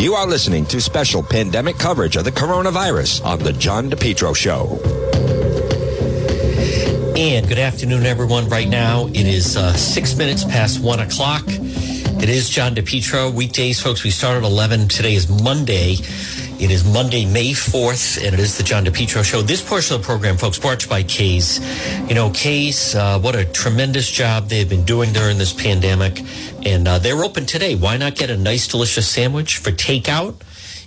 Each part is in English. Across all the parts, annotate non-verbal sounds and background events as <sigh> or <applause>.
You are listening to special pandemic coverage of the coronavirus on The John DePetro Show. And good afternoon, everyone. Right now, it is uh, six minutes past one o'clock. It is John DePetro. Weekdays, folks, we start at 11. Today is Monday. It is Monday, May 4th, and it is the John DePetro Show. This portion of the program, folks, brought to you by K's. You know, K's, uh, what a tremendous job they've been doing during this pandemic. And uh, they're open today. Why not get a nice, delicious sandwich for takeout?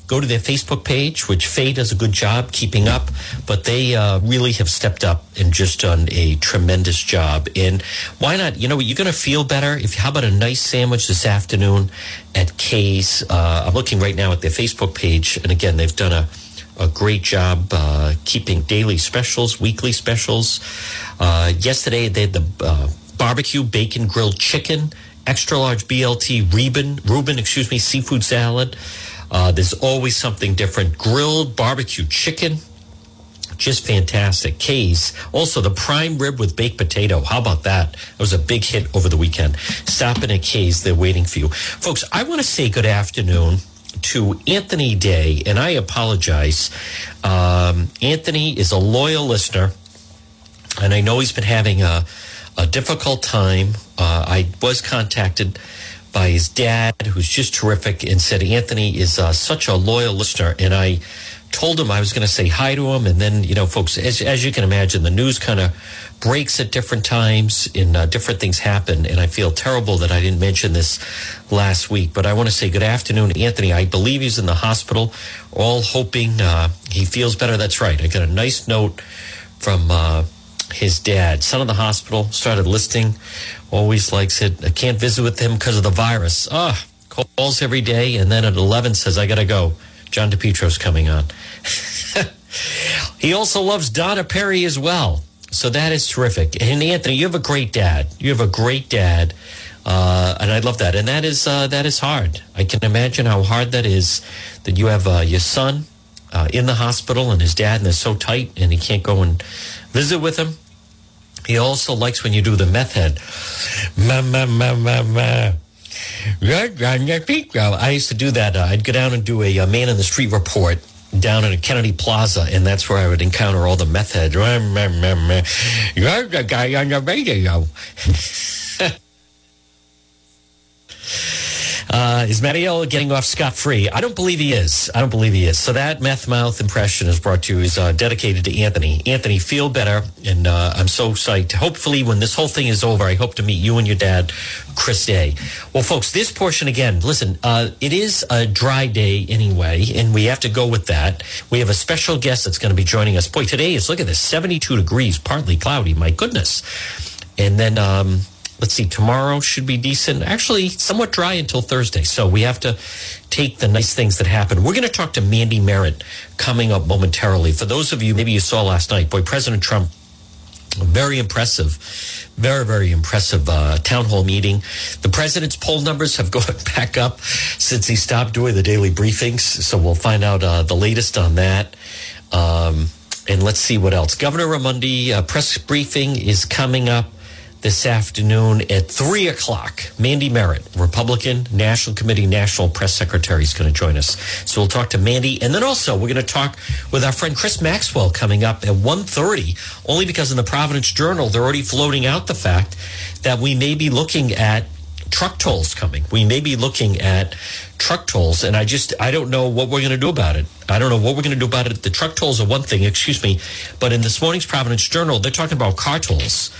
Go to their Facebook page, which Faye does a good job keeping up, but they uh, really have stepped up and just done a tremendous job. And why not? You know, you're going to feel better if. How about a nice sandwich this afternoon at K's? Uh, I'm looking right now at their Facebook page, and again, they've done a a great job uh, keeping daily specials, weekly specials. Uh, yesterday, they had the uh, barbecue bacon grilled chicken, extra large BLT Reuben, Reuben, excuse me, seafood salad. Uh, there's always something different. Grilled barbecue chicken, just fantastic. K's. Also, the prime rib with baked potato. How about that? That was a big hit over the weekend. Stop in at K's. They're waiting for you. Folks, I want to say good afternoon to Anthony Day, and I apologize. Um, Anthony is a loyal listener, and I know he's been having a, a difficult time. Uh, I was contacted by his dad, who's just terrific, and said Anthony is uh, such a loyal listener. And I told him I was going to say hi to him. And then, you know, folks, as, as you can imagine, the news kind of breaks at different times and uh, different things happen. And I feel terrible that I didn't mention this last week. But I want to say good afternoon, Anthony. I believe he's in the hospital, all hoping uh, he feels better. That's right. I got a nice note from uh, his dad, son of the hospital, started listing always likes it. I can't visit with him because of the virus. Ah, calls every day, and then at 11 says, I got to go. John DePetro's coming on. <laughs> he also loves Donna Perry as well. So that is terrific. And Anthony, you have a great dad. You have a great dad. Uh, and I love that. And that is uh, that is hard. I can imagine how hard that is that you have uh, your son uh, in the hospital and his dad, and they're so tight, and he can't go and visit with him. He also likes when you do the meth head. Ma, ma, ma, ma, ma. I used to do that. Uh, I'd go down and do a, a man in the street report down at Kennedy Plaza, and that's where I would encounter all the meth heads. You're the guy on the radio. Uh, is Mariel getting off scot free? I don't believe he is. I don't believe he is. So that meth mouth impression is brought to you is uh, dedicated to Anthony. Anthony, feel better, and uh, I'm so psyched. Hopefully, when this whole thing is over, I hope to meet you and your dad, Chris Day. Well, folks, this portion again. Listen, uh, it is a dry day anyway, and we have to go with that. We have a special guest that's going to be joining us. Boy, today is look at this, 72 degrees, partly cloudy. My goodness. And then um, let's see, tomorrow should be decent. Actually, somewhat dry until Thursday. So we have to take the nice things that happen. We're going to talk to Mandy Merritt coming up momentarily. For those of you, maybe you saw last night, boy, President Trump, very impressive, very, very impressive uh, town hall meeting. The president's poll numbers have <laughs> gone back up since he stopped doing the daily briefings. So we'll find out uh, the latest on that. Um, and let's see what else. Governor Raimondo uh, press briefing is coming up this afternoon at 3 o'clock. Mandy Merritt, Republican National Committee National Press Secretary, is going to join us. So we'll talk to Mandy. And then also we're going to talk with our friend Chris Maxwell coming up at 1.30, only because in the Providence Journal, they're already floating out the fact that we may be looking at truck tolls coming. We may be looking at truck tolls, and I just I don't know what we're going to do about it. I don't know what we're going to do about it. The truck tolls are one thing, excuse me, but in this morning's Providence Journal, they're talking about car tolls.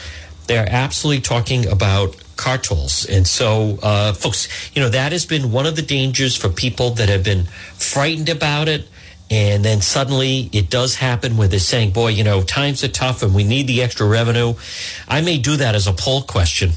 They're absolutely talking about car tolls. And so, uh, folks, you know, that has been one of the dangers for people that have been frightened about it. And then suddenly it does happen where they're saying, boy, you know, times are tough and we need the extra revenue. I may do that as a poll question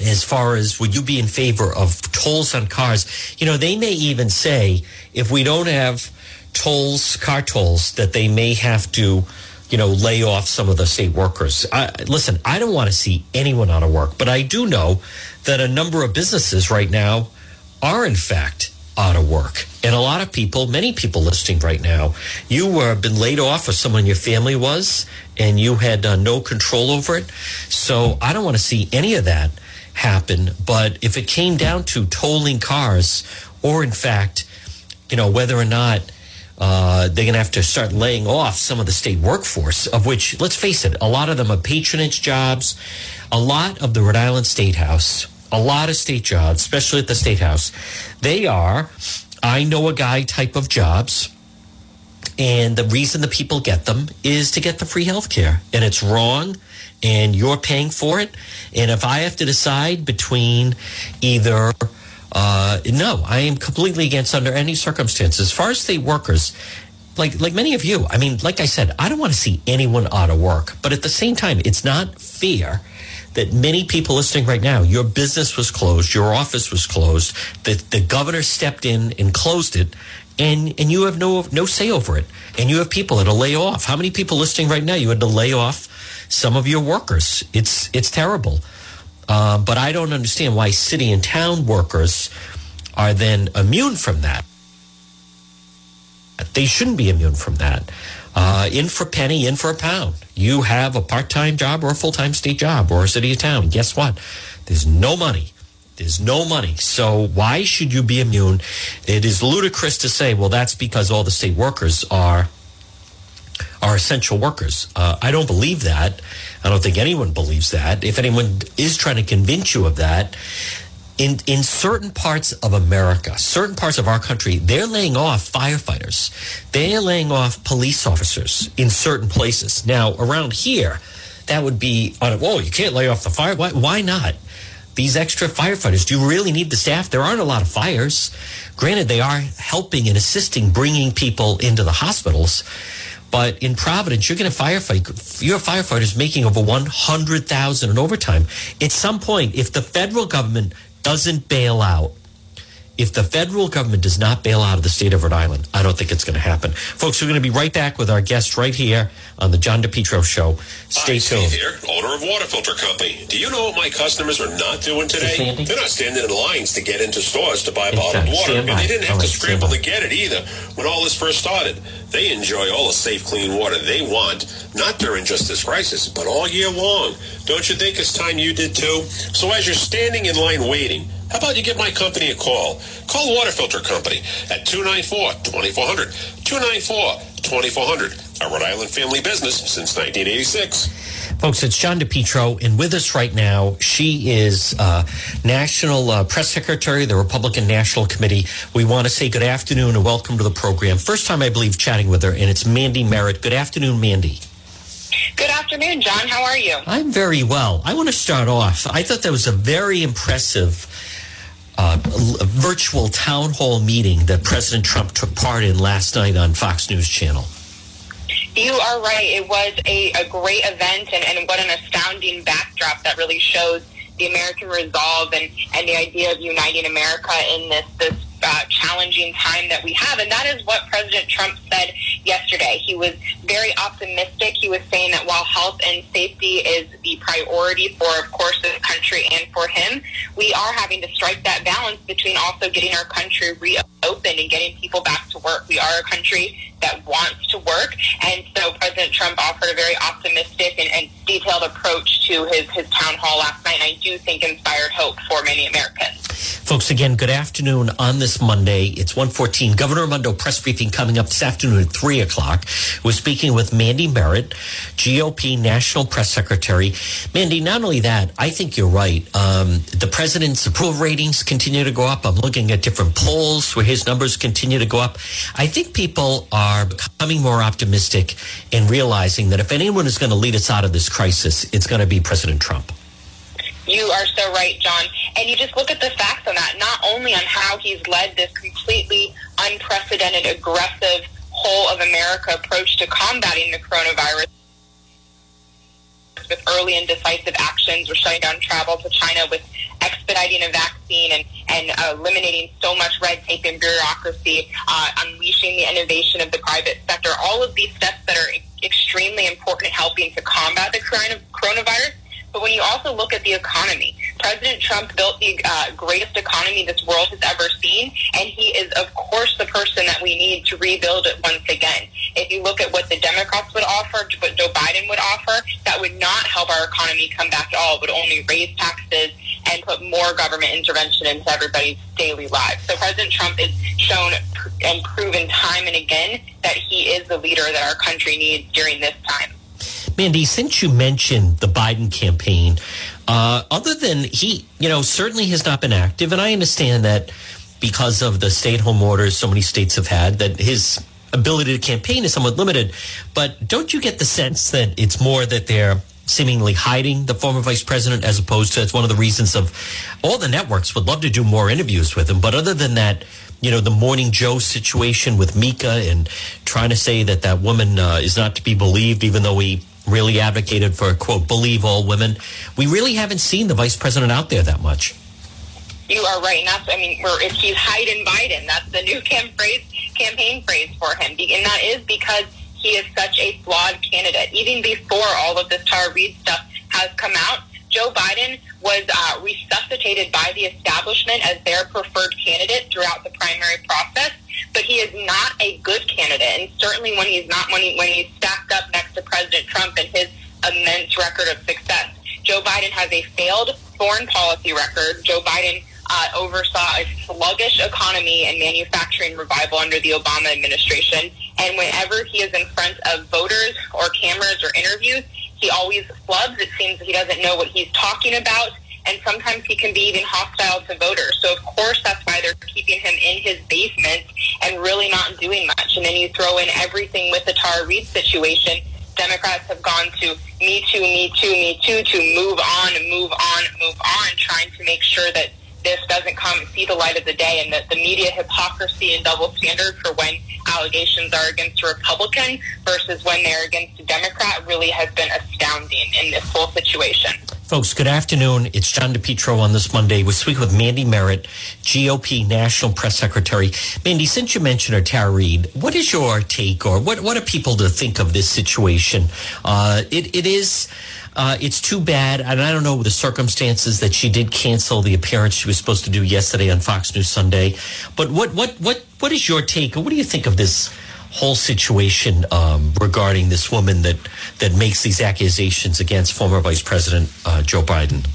as far as would you be in favor of tolls on cars? You know, they may even say if we don't have tolls, car tolls, that they may have to you know, lay off some of the state workers. I, listen, I don't want to see anyone out of work, but I do know that a number of businesses right now are, in fact, out of work. And a lot of people, many people listening right now, you were been laid off or someone in your family was, and you had uh, no control over it. So I don't want to see any of that happen. But if it came down to tolling cars, or in fact, you know, whether or not uh, they're going to have to start laying off some of the state workforce, of which, let's face it, a lot of them are patronage jobs. A lot of the Rhode Island State House, a lot of state jobs, especially at the State House, they are, I know a guy type of jobs. And the reason the people get them is to get the free health care. And it's wrong and you're paying for it. And if I have to decide between either, uh, no, I am completely against under any circumstances. As far as the workers, like like many of you, I mean, like I said, I don't want to see anyone out of work. But at the same time, it's not fair that many people listening right now, your business was closed, your office was closed, the, the governor stepped in and closed it, and and you have no no say over it. And you have people that'll lay off. How many people listening right now you had to lay off some of your workers? It's it's terrible. Uh, but I don't understand why city and town workers are then immune from that. They shouldn't be immune from that. Uh, in for a penny, in for a pound. You have a part time job or a full time state job or a city or town. Guess what? There's no money. There's no money. So why should you be immune? It is ludicrous to say, well, that's because all the state workers are are essential workers. Uh, I don't believe that. I don't think anyone believes that. If anyone is trying to convince you of that, in in certain parts of America, certain parts of our country, they're laying off firefighters. They're laying off police officers in certain places. Now, around here, that would be on a, whoa, you can't lay off the fire. Why, why not? These extra firefighters, do you really need the staff? There aren't a lot of fires. Granted, they are helping and assisting bringing people into the hospitals. But in Providence, you're going to firefight. Your firefighters making over one hundred thousand in overtime. At some point, if the federal government doesn't bail out, if the federal government does not bail out of the state of Rhode Island, I don't think it's going to happen. Folks, we're going to be right back with our guest right here on the John DePetro Show. Stay Hi, tuned. Steve here, owner of Water Filter Company. Do you know what my customers are not doing today? They're not standing in lines to get into stores to buy bottled water. And they didn't have All to scramble to get it either when all this first started. They enjoy all the safe, clean water they want, not during just this crisis, but all year long. Don't you think it's time you did too? So as you're standing in line waiting, how about you give my company a call? Call the Water Filter Company at 294-2400. 294-2400. A Rhode Island family business since 1986. Folks, it's John DePetro, and with us right now, she is uh, National uh, Press Secretary of the Republican National Committee. We want to say good afternoon and welcome to the program. First time, I believe, chatting with her, and it's Mandy Merritt. Good afternoon, Mandy. Good afternoon, John. How are you? I'm very well. I want to start off. I thought that was a very impressive uh, virtual town hall meeting that President Trump took part in last night on Fox News Channel. You are right. It was a, a great event, and, and what an astounding backdrop that really shows the American resolve and, and the idea of uniting America in this this uh, challenging time that we have. And that is what President Trump said yesterday. He was very optimistic. He was saying that while health and safety is the priority for, of course, this country and for him, we are having to strike that balance between also getting our country reopened and getting people back to work. We are a country that wants to work. And so President Trump offered a very optimistic and, and detailed approach to his, his town hall last night. And I do think inspired hope for many Americans. Folks, again, good afternoon on this Monday. It's 114. Governor Raimondo press briefing coming up this afternoon at 3 o'clock. We're speaking with Mandy Merritt, GOP National Press Secretary. Mandy, not only that, I think you're right. Um, the president's approval ratings continue to go up. I'm looking at different polls where his numbers continue to go up. I think people are becoming more optimistic and realizing that if anyone is going to lead us out of this crisis, it's going to be President Trump. You are so right, John. And you just look at the facts on that, not only on how he's led this completely unprecedented, aggressive, whole of America approach to combating the coronavirus with early and decisive actions. We're shutting down travel to China with expediting a vaccine and, and uh, eliminating so much red tape and bureaucracy, uh, unleashing the innovation of the private sector. All of these steps that are extremely important in helping to combat the coronavirus. But when you also look at the economy, President Trump built the uh, greatest economy this world has ever seen, and he is, of course, the person that we need to rebuild it once again. If you look at what the Democrats would offer, what Joe Biden would offer, that would not help our economy come back at all. It would only raise taxes and put more government intervention into everybody's daily lives. So President Trump is shown and proven time and again that he is the leader that our country needs during this time. Mandy, since you mentioned the Biden campaign, uh, other than he, you know, certainly has not been active, and I understand that because of the stay-at-home orders so many states have had, that his ability to campaign is somewhat limited. But don't you get the sense that it's more that they're seemingly hiding the former vice president as opposed to it's one of the reasons of all the networks would love to do more interviews with him. But other than that, you know, the Morning Joe situation with Mika and trying to say that that woman uh, is not to be believed, even though he really advocated for, quote, believe all women. We really haven't seen the vice president out there that much. You are right. And that's, I mean, we're, if he's hiding Biden, that's the new <laughs> camp phrase, campaign phrase for him. And that is because he is such a flawed candidate. Even before all of this Tara Reade stuff has come out, Joe Biden was uh, resuscitated by the establishment as their preferred candidate throughout the primary process. But he is not a good candidate, and certainly when he's not when he when he's stacked up next to President Trump and his immense record of success. Joe Biden has a failed foreign policy record. Joe Biden uh, oversaw a sluggish economy and manufacturing revival under the Obama administration. And whenever he is in front of voters or cameras or interviews, he always flubs. It seems he doesn't know what he's talking about. And sometimes he can be even hostile to voters. So, of course, that's why they're keeping him in his basement and really not doing much. And then you throw in everything with the Tara Reade situation. Democrats have gone to me too, me too, me too, to move on move on, move on, trying to make sure that this doesn't come see the light of the day and that the media hypocrisy and double standard for when allegations are against a Republican versus when they're against a Democrat really has been astounding in this whole situation. Folks, good afternoon. It's John DePetro on this Monday. We speak with Mandy Merritt, GOP National Press Secretary. Mandy, since you mentioned Tara Reade, what is your take or what, what are people to think of this situation? Uh, it, it is uh, it's too bad, and I don't know the circumstances that she did cancel the appearance she was supposed to do yesterday on Fox News Sunday. But what what what what is your take? What do you think of this whole situation um, regarding this woman that that makes these accusations against former Vice President uh, Joe Biden?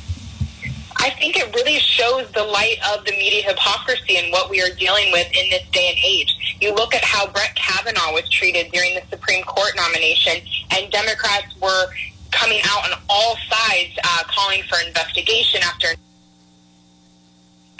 I think it really shows the light of the media hypocrisy and what we are dealing with in this day and age. You look at how Brett Kavanaugh was treated during the Supreme Court nomination, and Democrats were coming out on all sides, uh, calling for investigation after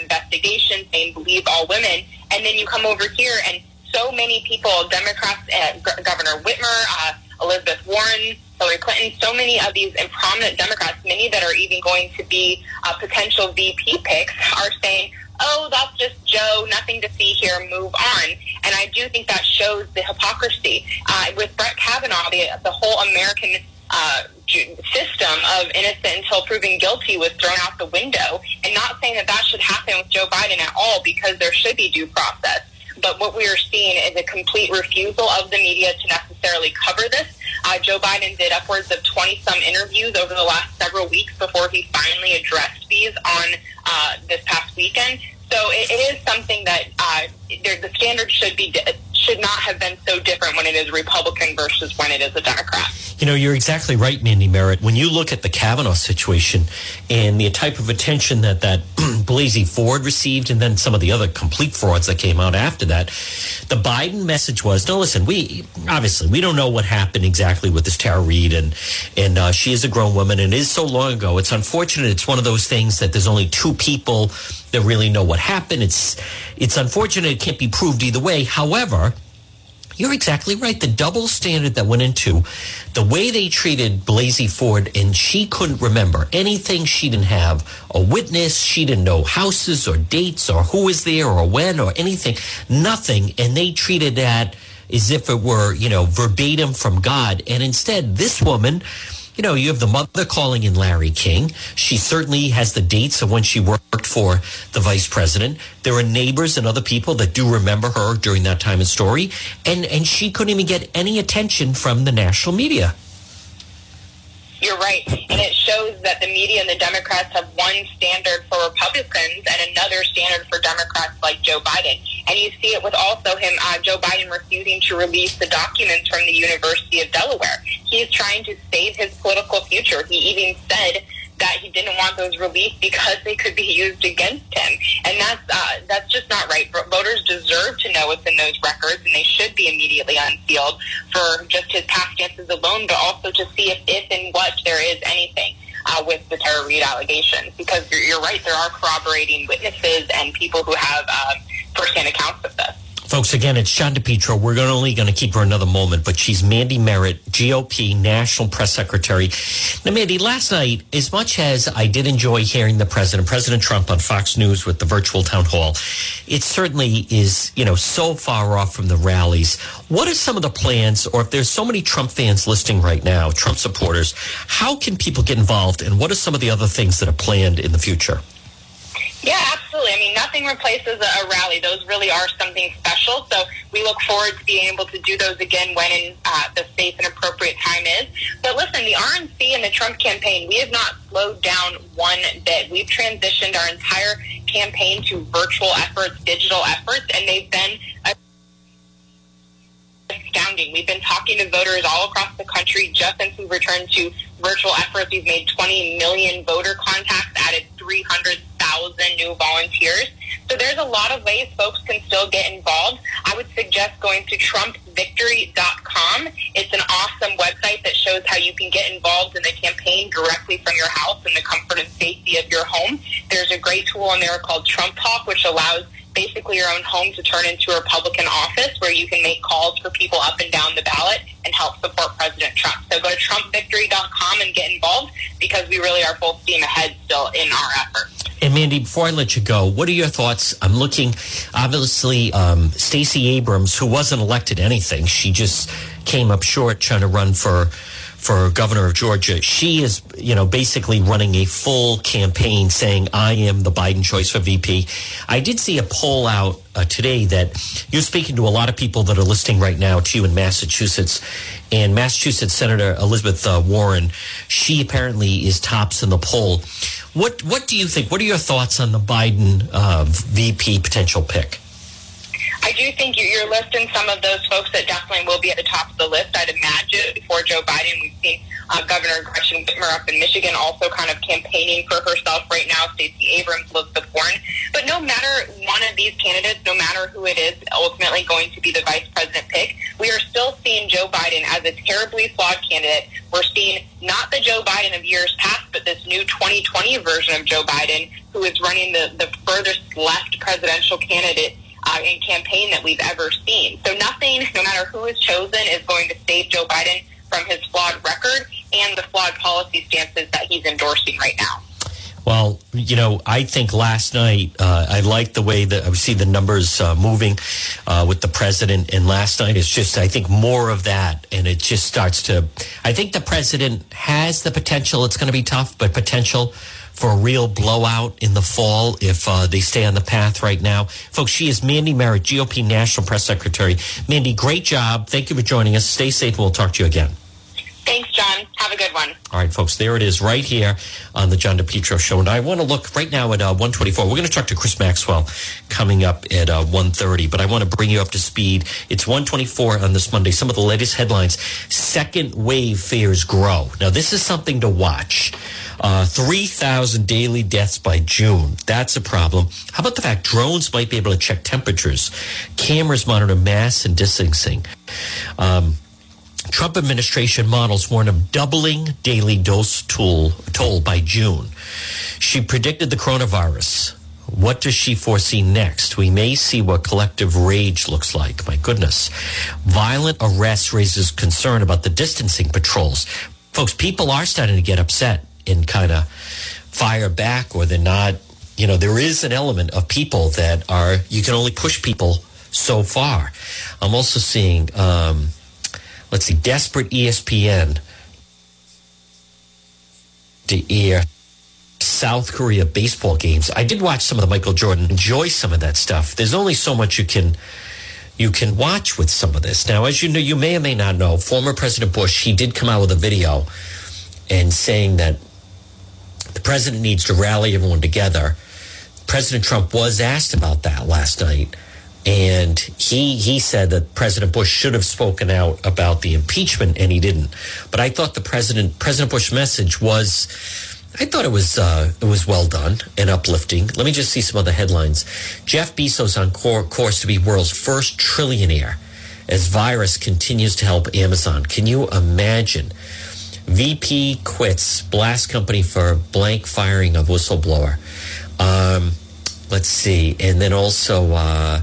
investigation, saying believe all women, and then you come over here and so many people, Democrats, uh, G- Governor Whitmer, uh, Elizabeth Warren, Hillary Clinton, so many of these prominent Democrats, many that are even going to be uh, potential VP picks, are saying, oh, that's just Joe, nothing to see here, move on. And I do think that shows the hypocrisy. Uh, with Brett Kavanaugh, the, the whole American uh, system of innocent until proven guilty was thrown out the window. And not saying that that should happen with Joe Biden at all, because there should be due process. But what we are seeing is a complete refusal of the media to necessarily cover this. Uh, Joe Biden did upwards of 20 some interviews over the last several weeks before he finally addressed these on uh, this past weekend. So it, it is something that uh, the standard should be should not have been so different when it is Republican versus when it is a Democrat. You know, you're exactly right, Mandy Merritt. When you look at the Kavanaugh situation and the type of attention that that <clears throat> Blasey Ford received, and then some of the other complete frauds that came out after that, the Biden message was: No, listen, we obviously we don't know what happened exactly with this Tara Reade, and and uh, she is a grown woman, and it is so long ago. It's unfortunate. It's one of those things that there's only two people that really know what happened. It's it's unfortunate. It can't be proved either way. However you're exactly right. The double standard that went into the way they treated Blasey Ford, and she couldn't remember anything. She didn't have a witness. She didn't know houses or dates or who was there or when or anything. Nothing. And they treated that as if it were, you know, verbatim from God. And instead, this woman, you know, you have the mother calling in Larry King. She certainly has the dates of when she worked for the vice president. There are neighbors and other people that do remember her during that time and story. And, and she couldn't even get any attention from the national media. You're right. And it shows that the media and the Democrats have one standard for Republicans and another standard for Democrats like Joe Biden. And you see it with also him, uh, Joe Biden refusing to release the documents from the University of Delaware. He's trying to save his political future. He even said that he didn't want those released because they could be used against him. And that's uh, that's just not right. Voters deserve to know what's in those records, and they should be immediately unsealed for just his past stances alone, but also to see if, if and what there is anything. Uh, with the Tara Reade allegations, because you're, you're, right, there are corroborating witnesses and people who have uh, firsthand accounts of this. Folks, again, it's John DePetro. We're only going to keep her another moment, but she's Mandy Merritt, GOP National Press Secretary. Now, Mandy, last night, as much as I did enjoy hearing the president, President Trump on Fox News with the virtual town hall, it certainly is, you know, so far off from the rallies. What are some of the plans, or if there's so many Trump fans listening right now, Trump supporters, how can people get involved, and what are some of the other things that are planned in the future? Yeah, absolutely. I mean, nothing replaces a, rally. Those really are something special. So we look forward to being able to do those again when in, uh, the safe and appropriate time is. But listen, the RNC and the Trump campaign, we have not slowed down one bit. We've transitioned our entire campaign to virtual efforts, digital efforts, and they've been astounding. We've been talking to voters all across the country just since we returned to virtual efforts. We've made 20 million voter contacts, added 300,000 new volunteers. So there's a lot of ways folks can still get involved. I would suggest going to trumpvictory.com. It's an awesome website that shows how you can get involved in the campaign directly from your house in the comfort and safety of your home. There's a great tool in there called Trump Talk, which allows basically your own home to turn into a Republican office where you can make calls for people up and down the ballot and help support President Trump. So go to trumpvictory.com and get involved because we really are full steam ahead still in our efforts. And Mandy, before I let you go, what are your thoughts? I'm looking, obviously, um, Stacey Abrams, who wasn't elected anything, she just came up short trying to run for for governor of Georgia, she is, you know, basically running a full campaign saying, I am the Biden choice for VP. I did see a poll out uh, today that you're speaking to a lot of people that are listening right now to you in Massachusetts. And Massachusetts Senator Elizabeth uh, Warren, she apparently is tops in the poll. What, what do you think? What are your thoughts on the Biden uh, VP potential pick? I do think you're listing some of those folks that definitely will be at the top of the list. I'd imagine before Joe Biden, we've seen uh, Governor Gretchen Whitmer up in Michigan also kind of campaigning for herself right now. Stacey Abrams, Elizabeth Warren. But no matter one of these candidates, no matter who it is, ultimately going to be the vice president pick, we are still seeing Joe Biden as a terribly flawed candidate. We're seeing not the Joe Biden of years past, but this new 2020 version of Joe Biden, who is running the, the furthest left presidential candidate uh, in campaign that we've ever seen. So nothing, no matter who is chosen, is going to save Joe Biden from his flawed record and the flawed policy stances that he's endorsing right now. Well, you know, I think last night uh, I liked the way that I see the numbers uh, moving uh, with the president, and last night it's just I think more of that, and it just starts to. I think the president has the potential. It's going to be tough, but potential for a real blowout in the fall if uh, they stay on the path right now. Folks, she is Mandy Merritt, GOP National Press Secretary. Mandy, great job. Thank you for joining us. Stay safe, we'll talk to you again. Thanks, John. Have a good one. All right, folks, there it is right here on the John DePetro Show. And I want to look right now at uh, 124. We're going to talk to Chris Maxwell coming up at uh, 130, but I want to bring you up to speed. It's 124 on this Monday. Some of the latest headlines. Second wave fears grow. Now, this is something to watch. Uh, 3,000 daily deaths by June. That's a problem. How about the fact drones might be able to check temperatures? Cameras monitor mass and distancing. Um, Trump administration models warn of doubling daily dose tool, toll by June. She predicted the coronavirus. What does she foresee next? We may see what collective rage looks like. My goodness. Violent arrest raises concern about the distancing patrols. Folks, people are starting to get upset and kind of fire back or they're not you know there is an element of people that are you can only push people so far i'm also seeing um, let's see desperate espn to air south korea baseball games. I did watch some of the michael jordan enjoy some of that stuff. There's only so much you can you can watch with some of this. Now as you know you may or may not know former president bush he did come out with a video and saying that the president needs to rally everyone together. President Trump was asked about that last night, and he he said that President Bush should have spoken out about the impeachment, and he didn't. But I thought the president President Bush message was I thought it was uh, it was well done and uplifting. Let me just see some other headlines. Jeff Bezos on cor- course to be world's first trillionaire as virus continues to help Amazon. Can you imagine? VP quits blast company for blank firing of whistleblower. Um, let's see, and then also. Uh,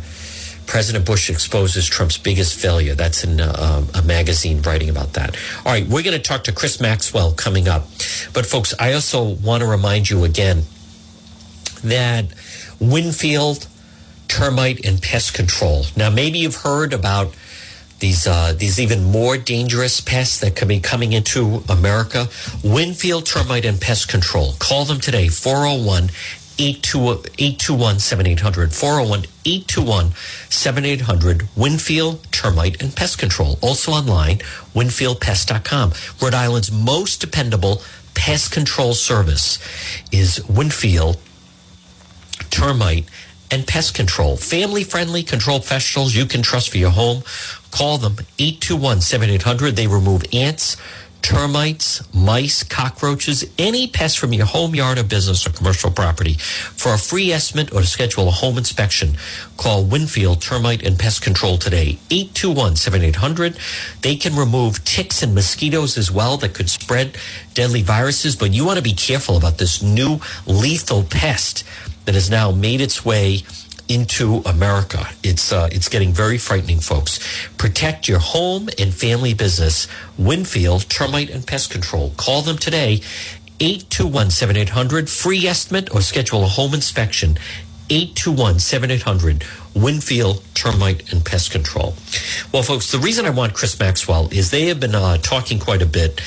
President Bush exposes Trump's biggest failure. That's in uh, a magazine writing about that. All right, we're going to talk to Chris Maxwell coming up. But, folks, I also want to remind you again that Winfield termite and pest control. Now, maybe you've heard about these uh, these even more dangerous pests that could be coming into America. Winfield Termite and Pest Control. Call them today, 401 821 7800. 401 821 7800. Winfield Termite and Pest Control. Also online, winfieldpest.com. Rhode Island's most dependable pest control service is Winfield Termite and Pest Control. Family friendly control professionals you can trust for your home. Call them 821 7800. They remove ants termites, mice, cockroaches, any pest from your home, yard, or business or commercial property. For a free estimate or to schedule a home inspection, call Winfield Termite and Pest Control today, 821-7800. They can remove ticks and mosquitoes as well that could spread deadly viruses, but you want to be careful about this new lethal pest that has now made its way into America. It's uh, it's getting very frightening, folks. Protect your home and family business. Winfield Termite and Pest Control. Call them today. 821-7800. Free estimate or schedule a home inspection. 821-7800. Winfield Termite and Pest Control. Well, folks, the reason I want Chris Maxwell is they have been uh, talking quite a bit.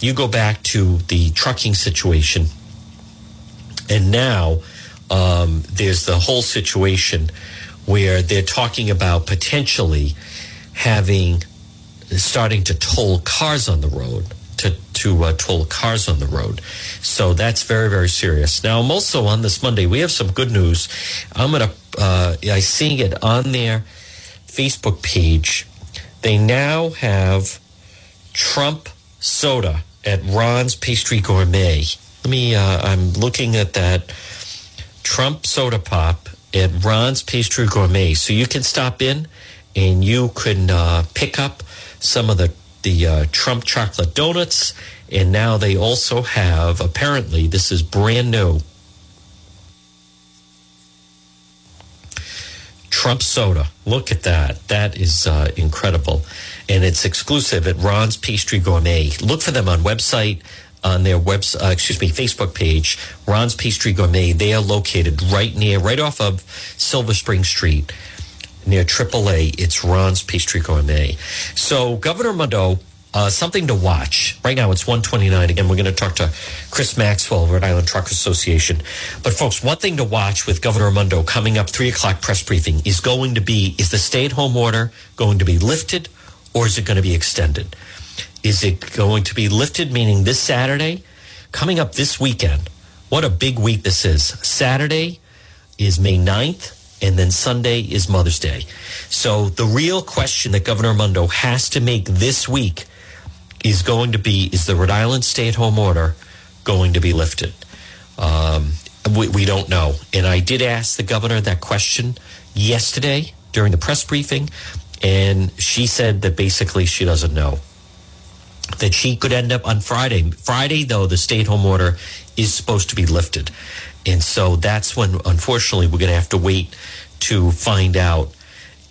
You go back to the trucking situation, and now um, there's the whole situation where they're talking about potentially having starting to toll cars on the road to to uh, toll cars on the road. So that's very very serious. Now I'm also on this Monday. We have some good news. I'm gonna uh, I see it on their Facebook page. They now have Trump soda at Ron's Pastry Gourmet. Let me. Uh, I'm looking at that Trump Soda Pop at Ron's Pastry Gourmet. So you can stop in and you can uh, pick up some of the the uh, Trump chocolate donuts. And now they also have, apparently, this is brand new. Trump soda. Look at that. That is uh, incredible. And it's exclusive at Ron's Pastry Gourmet. Look for them on website on their webs, uh, excuse me, Facebook page, Ron's Pastry Gourmet. They are located right near, right off of Silver Spring Street, near AAA. It's Ron's Pastry Gourmet. So Governor Raimondo, uh, something to watch. Right now it's 129. Again, we're going to talk to Chris Maxwell, Rhode Island Truck Association. But folks, one thing to watch with Governor Raimondo coming up, three o'clock press briefing is going to be, is the stay at home order going to be lifted or is it going to be extended? Is it going to be lifted, meaning this Saturday? Coming up this weekend. What a big week this is. Saturday is May 9th, and then Sunday is Mother's Day. So the real question that Governor Raimondo has to make this week is going to be is the Rhode Island stay at home order going to be lifted? Um, we, we don't know. And I did ask the governor that question yesterday during the press briefing, and she said that basically she doesn't know that she could end up on Friday. Friday, though, the stay at home order is supposed to be lifted. And so that's when, unfortunately, we're going to have to wait to find out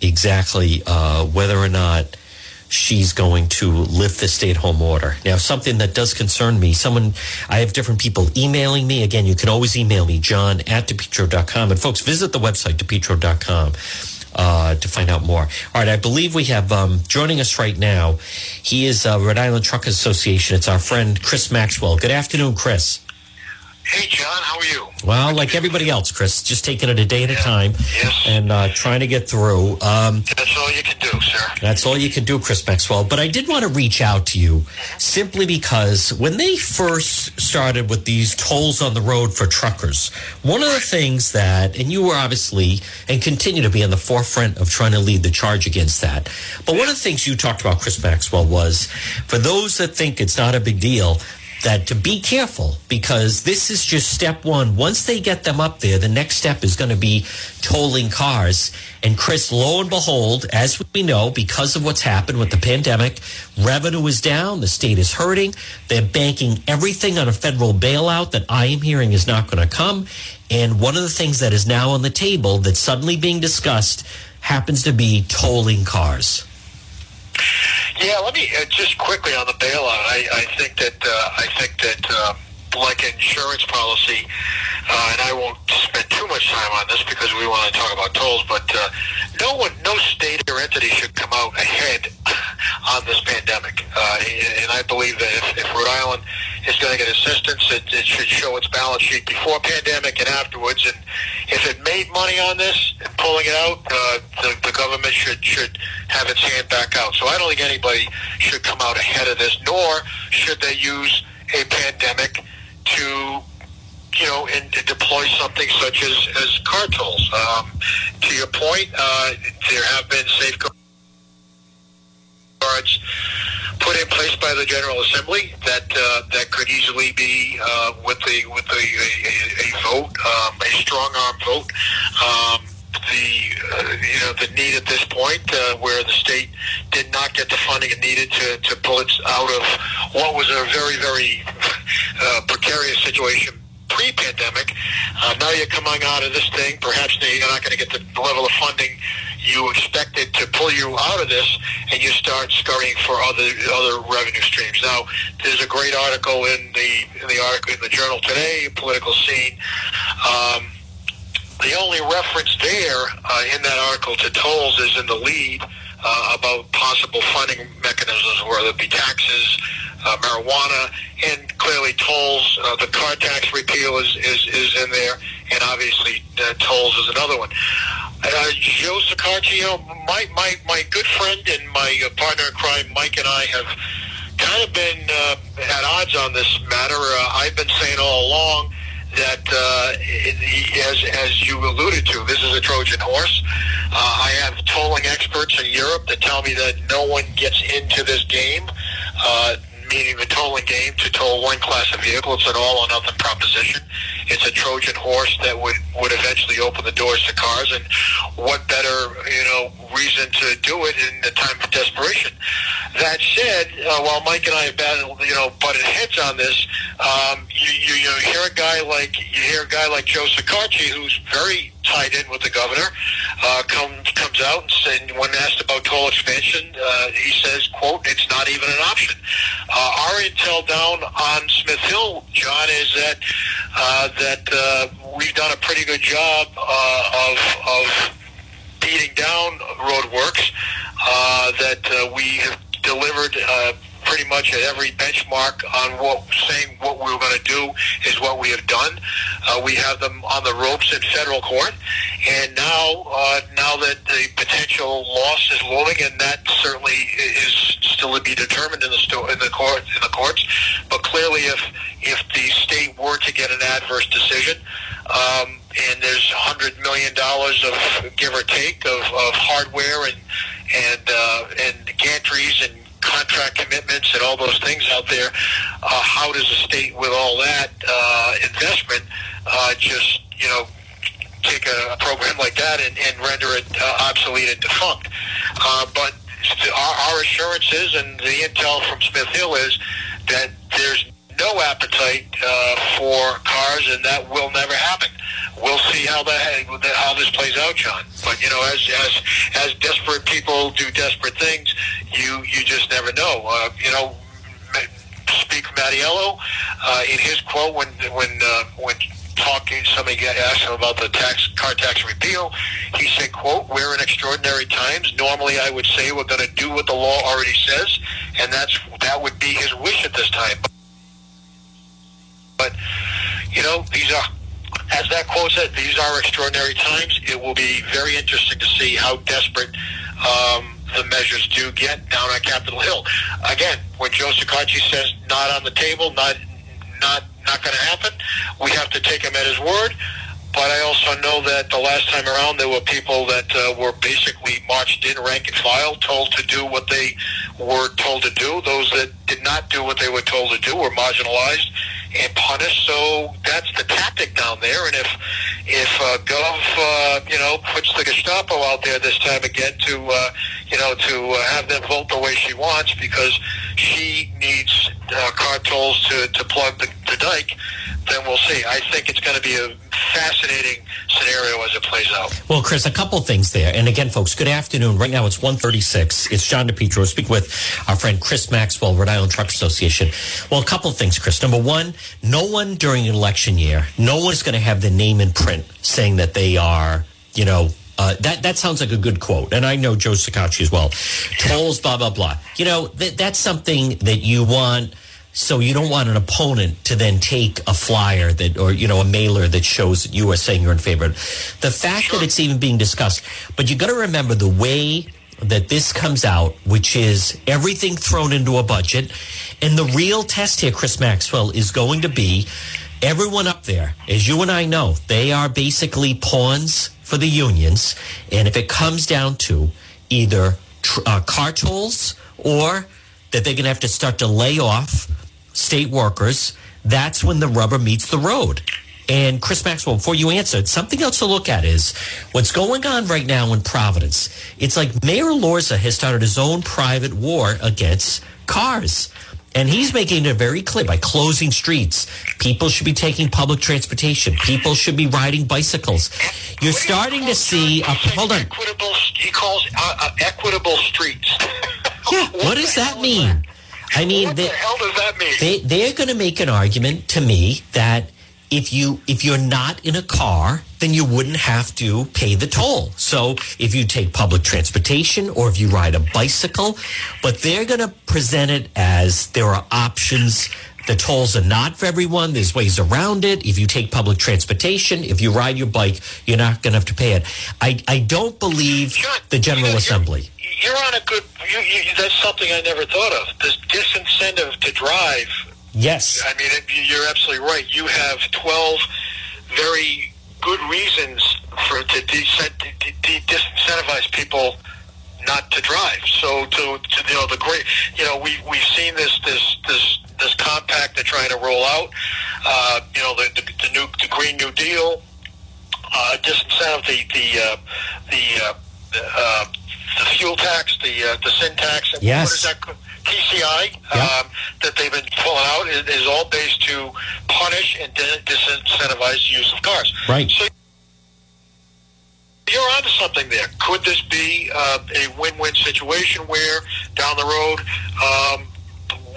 exactly uh, whether or not she's going to lift the stay at home order. Now, something that does concern me, someone, I have different people emailing me. Again, you can always email me, john at depetro.com. And folks, visit the website, depetro.com uh, to find out more. All right, I believe we have um, joining us right now. He is uh, Rhode Island Truck Association. It's our friend Chris Maxwell. Good afternoon, Chris. Hey, John, how are you? Well, like everybody else, Chris, just taking it a day at yeah. a time yes. and uh, trying to get through. Um, that's all you can do, sir. That's all you can do, Chris Maxwell. But I did want to reach out to you simply because when they first started with these tolls on the road for truckers, one of the things that, and you were obviously and continue to be on the forefront of trying to lead the charge against that. But one of the things you talked about, Chris Maxwell, was for those that think it's not a big deal, that to be careful because this is just step one. Once they get them up there, the next step is going to be tolling cars. And Chris, lo and behold, as we know, because of what's happened with the pandemic, revenue is down, the state is hurting. They're banking everything on a federal bailout that I am hearing is not going to come. And one of the things that is now on the table that's suddenly being discussed happens to be tolling cars. Yeah, let me uh, just quickly on the bailout. I, I think I think that uh, like insurance policy, uh, and I won't spend too much time on this because we want to talk about tolls. But uh, no one, no state or entity should come out ahead <laughs> on this pandemic. Uh, and I believe that if, if Rhode Island is going to get assistance, it, it should show its balance sheet before pandemic and afterwards. And if it made money on this pulling it out, uh, the, the government should should have its hand back out. So I don't think anybody should come out ahead of this, nor should they use a pandemic to you know, to deploy something such as, as car tolls. Um, to your point, uh, there have been safeguards put in place by the General Assembly that uh, that could easily be uh, with the with a, a, a vote, um, a strong arm vote. Um, the uh, you know the need at this point uh, where the state did not get the funding it needed to, to pull it out of what was a very very <laughs> uh, precarious situation pre-pandemic. Uh, now you're coming out of this thing. Perhaps you're not going to get the level of funding you expected to pull you out of this, and you start scurrying for other other revenue streams. Now, there's a great article in the in the article in the journal today, political scene. Um, the only reference there uh, in that article to tolls is in the lead uh, about possible funding mechanisms, whether it be taxes, uh, marijuana, and clearly tolls. Uh, the car tax repeal is, is, is in there, and obviously uh, tolls is another one. Uh, Joe know, my, my, my good friend and my uh, partner in crime, Mike, and I have kind of been uh, at odds on this matter. Uh, I've been saying all along that, uh, as, as you alluded to, this is a Trojan horse. Uh, I have tolling experts in Europe that tell me that no one gets into this game. Uh, meaning the tolling game to toll one class of vehicle. It's an all or nothing proposition. It's a Trojan horse that would, would eventually open the doors to cars. And what better, you know, reason to do it in the time of desperation? That said, uh, while Mike and I have battled, you know, butted heads on this, um, you, you, you hear a guy like you hear a guy like Joe Shekarchi, who's very tied in with the governor, uh, comes comes out and said, when asked about toll expansion, uh, he says, "quote It's not even an option." Uh, our intel down on Smith Hill, John, is that uh, that uh, we've done a pretty good job uh, of of beating down RhodeWorks. Uh, that uh, we have delivered. Uh, pretty much at every benchmark on what saying what we were going to do is what we have done. Uh, we have them on the ropes in federal court, and now uh, now that the potential loss is looming, and that certainly is still to be determined in the sto- in the court in the courts. But clearly, if if the state were to get an adverse decision. Um, and there's hundred million dollars of give or take of, of hardware and and uh, and gantries and contract commitments and all those things out there. Uh, how does a state with all that uh, investment uh, just you know take a, a program like that and, and render it uh, obsolete and defunct? Uh, but our, our assurances and the intel from Smith Hill is that there's no appetite uh, for cars, and that will never happen. We'll see how that how this plays out, John. But you know, as as as desperate people do desperate things, you you just never know. Uh, you know, Speaker Mattiello, uh, in his quote when when uh, when talking, somebody asked him about the tax car tax repeal. He said, "quote We're in extraordinary times. Normally, I would say we're going to do what the law already says, and that's that would be his wish at this time." But you know, these are as that quote said, these are extraordinary times. It will be very interesting to see how desperate um, the measures do get down on Capitol Hill. Again, when Joe Shekarchi says not on the table, not not not going to happen, we have to take him at his word. But I also know that the last time around there were people that uh, were basically marched in rank and file, told to do what they were told to do. Those that did not do what they were told to do were marginalized and punished. So that's the tactic down there. And if if uh, Gov, uh, you know, puts the Gestapo out there this time again to, uh, you know, to uh, have them vote the way she wants because she needs uh, car tolls to, to plug the, the dike, then we'll see. I think it's going to be a fascinating scenario as it plays out. Well, Chris, a couple things there. And again, folks, good afternoon. Right now it's 136. It's John DePetro. Speak with our friend Chris Maxwell, Rhode Island Truck Association. Well, a couple things, Chris. Number one, no one during an election year, no one is going to have the name in print saying that they are, you know, uh, that that sounds like a good quote, and I know Joe Shekarchi as well. Tolls, blah blah blah. You know, th- that's something that you want so you don't want an opponent to then take a flyer that, or, you know, a mailer that shows you are saying you're in favor. The fact that it's even being discussed, but you got to remember the way that this comes out, which is everything thrown into a budget. And the real test here, Chris Maxwell, is going to be everyone up there, as you and I know, they are basically pawns for the unions. And if it comes down to either uh, car tolls or that they're going to have to start to lay off state workers, that's when the rubber meets the road. And Chris Maxwell, before you answer, something else to look at is what's going on right now in Providence. It's like Mayor Elorza has started his own private war against cars. And he's making it very clear by closing streets. People should be taking public transportation. People should be riding bicycles. You're starting to see. A, hold on. Equitable, he calls uh, uh, equitable streets. yeah. <laughs> what, what does that mean? I mean, what they, the hell does that mean? They, they're going to make an argument to me that if you if you're not in a car, then you wouldn't have to pay the toll. So if you take public transportation or if you ride a bicycle, but they're going to present it as there are options. The tolls are not for everyone. There's ways around it. If you take public transportation, if you ride your bike, you're not going to have to pay it. I, I don't believe the General Assembly you're on a good. You, you, that's something I never thought of. This drive. Yes. I mean, it, you're absolutely right. You have twelve very good reasons for to, de- to de- disincentivize people not to drive. So to, to you know the great you know we we've seen this this this this compact they're trying to roll out. Uh, you know the, the the new the Green New Deal. Uh, disincentive the the uh, the uh, uh, the fuel tax, the uh, the sin tax, and yes. what is that? TCI yep. um, that they've been pulling out is, is all based to punish and disincentivize use of cars. Right. So you're onto something there. Could this be uh, a win-win situation where down the road um,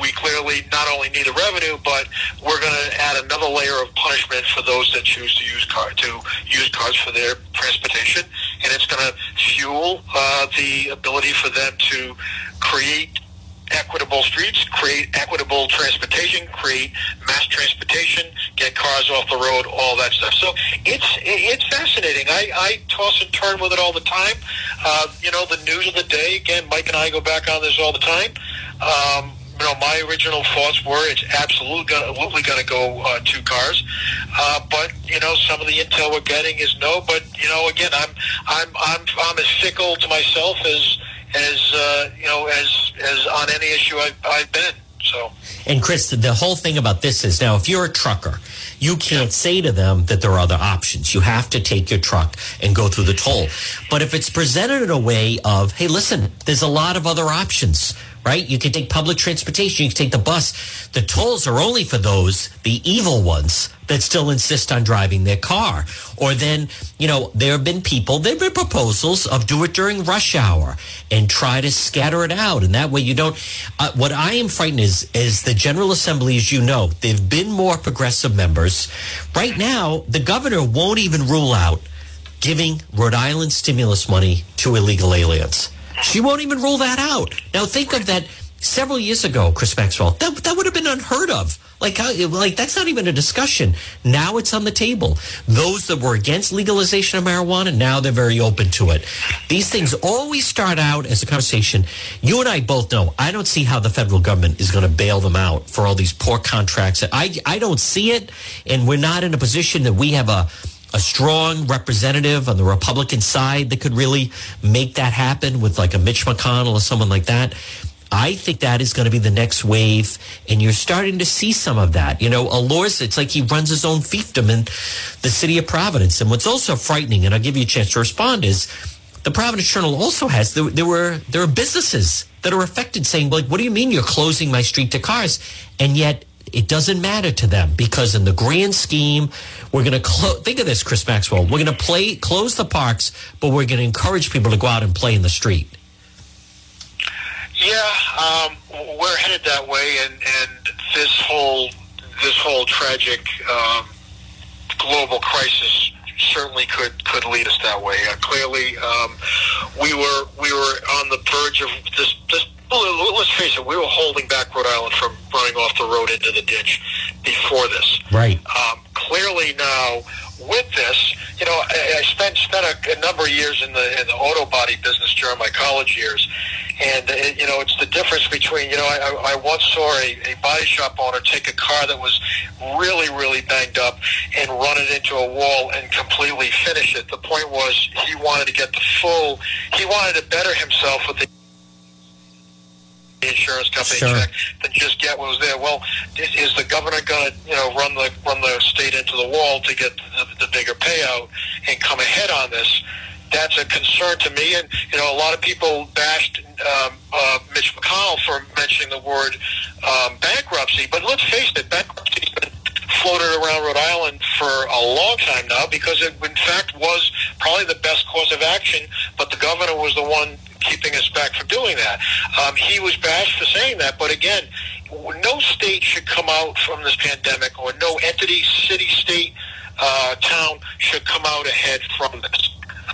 we clearly not only need the revenue, but we're going to add another layer of punishment for those that choose to use car to use cars for their transportation, and it's going to fuel uh, the ability for them to create equitable streets, create equitable transportation, create mass transportation, get cars off the road, all that stuff. So it's it's fascinating. I, I toss and turn with it all the time. Uh, you know, the news of the day. Again, Mike and I go back on this all the time. Um, you know, my original thoughts were it's absolutely going to go uh, two cars, uh, but you know, some of the intel we're getting is no. But you know, again, I'm I'm I'm I'm as fickle to myself as as uh, you know as as on any issue I've, I've been. So. And Chris, the whole thing about this is now if you're a trucker, you can't say to them that there are other options. You have to take your truck and go through the toll. But if it's presented in a way of, hey, listen, there's a lot of other options right? You can take public transportation, you can take the bus. The tolls are only for those, the evil ones, that still insist on driving their car. Or then, you know, there have been people, there have been proposals of do it during rush hour and try to scatter it out. And that way you don't. Uh, what I am frightened is, is the General Assembly, as you know, they've been more progressive members. Right now, the governor won't even rule out giving Rhode Island stimulus money to illegal aliens. She won't even rule that out. Now think of that several years ago, Chris Maxwell. That that would have been unheard of. Like like that's not even a discussion. Now it's on the table. Those that were against legalization of marijuana, now they're very open to it. These things always start out as a conversation. You and I both know. I don't see how the federal government is going to bail them out for all these poor contracts. I I don't see it, and we're not in a position that we have a a strong representative on the Republican side that could really make that happen with like a Mitch McConnell or someone like that. I think that is going to be the next wave, and you're starting to see some of that. You know, Elorza, it's like he runs his own fiefdom in the city of Providence. And what's also frightening, and I'll give you a chance to respond, is the Providence Journal also has there, there were there are businesses that are affected saying, like, what do you mean you're closing my street to cars? And yet it doesn't matter to them because in the grand scheme, we're going to close. Think of this, Chris Maxwell. We're going to play close the parks, but we're going to encourage people to go out and play in the street. Yeah, um, we're headed that way, and and this whole this whole tragic um, global crisis certainly could could lead us that way. Uh, clearly, um, we were we were on the verge of this this. Well, let's face it, we were holding back Rhode Island from running off the road into the ditch before this. Right. Um, clearly now, with this, you know, I, I spent spent a, a number of years in the in the auto body business during my college years, and it, you know, it's the difference between you know, I, I once saw a, a body shop owner take a car that was really really banged up and run it into a wall and completely finish it. The point was he wanted to get the full, he wanted to better himself with the insurance company Sure. check than just get what was there. Well, is, is the governor going to you know run the run the state into the wall to get the, the bigger payout and come ahead on this? That's a concern to me, and you know a lot of people bashed um, uh, Mitch McConnell for mentioning the word um, bankruptcy. But let's face it, bankruptcy's been floated around Rhode Island for a long time now because it, in fact, was probably the best course of action. But the governor was the one keeping us back from doing that. Um, he was bashed for saying that, but again, no state should come out from this pandemic, or no entity, city, state, uh, town should come out ahead from this.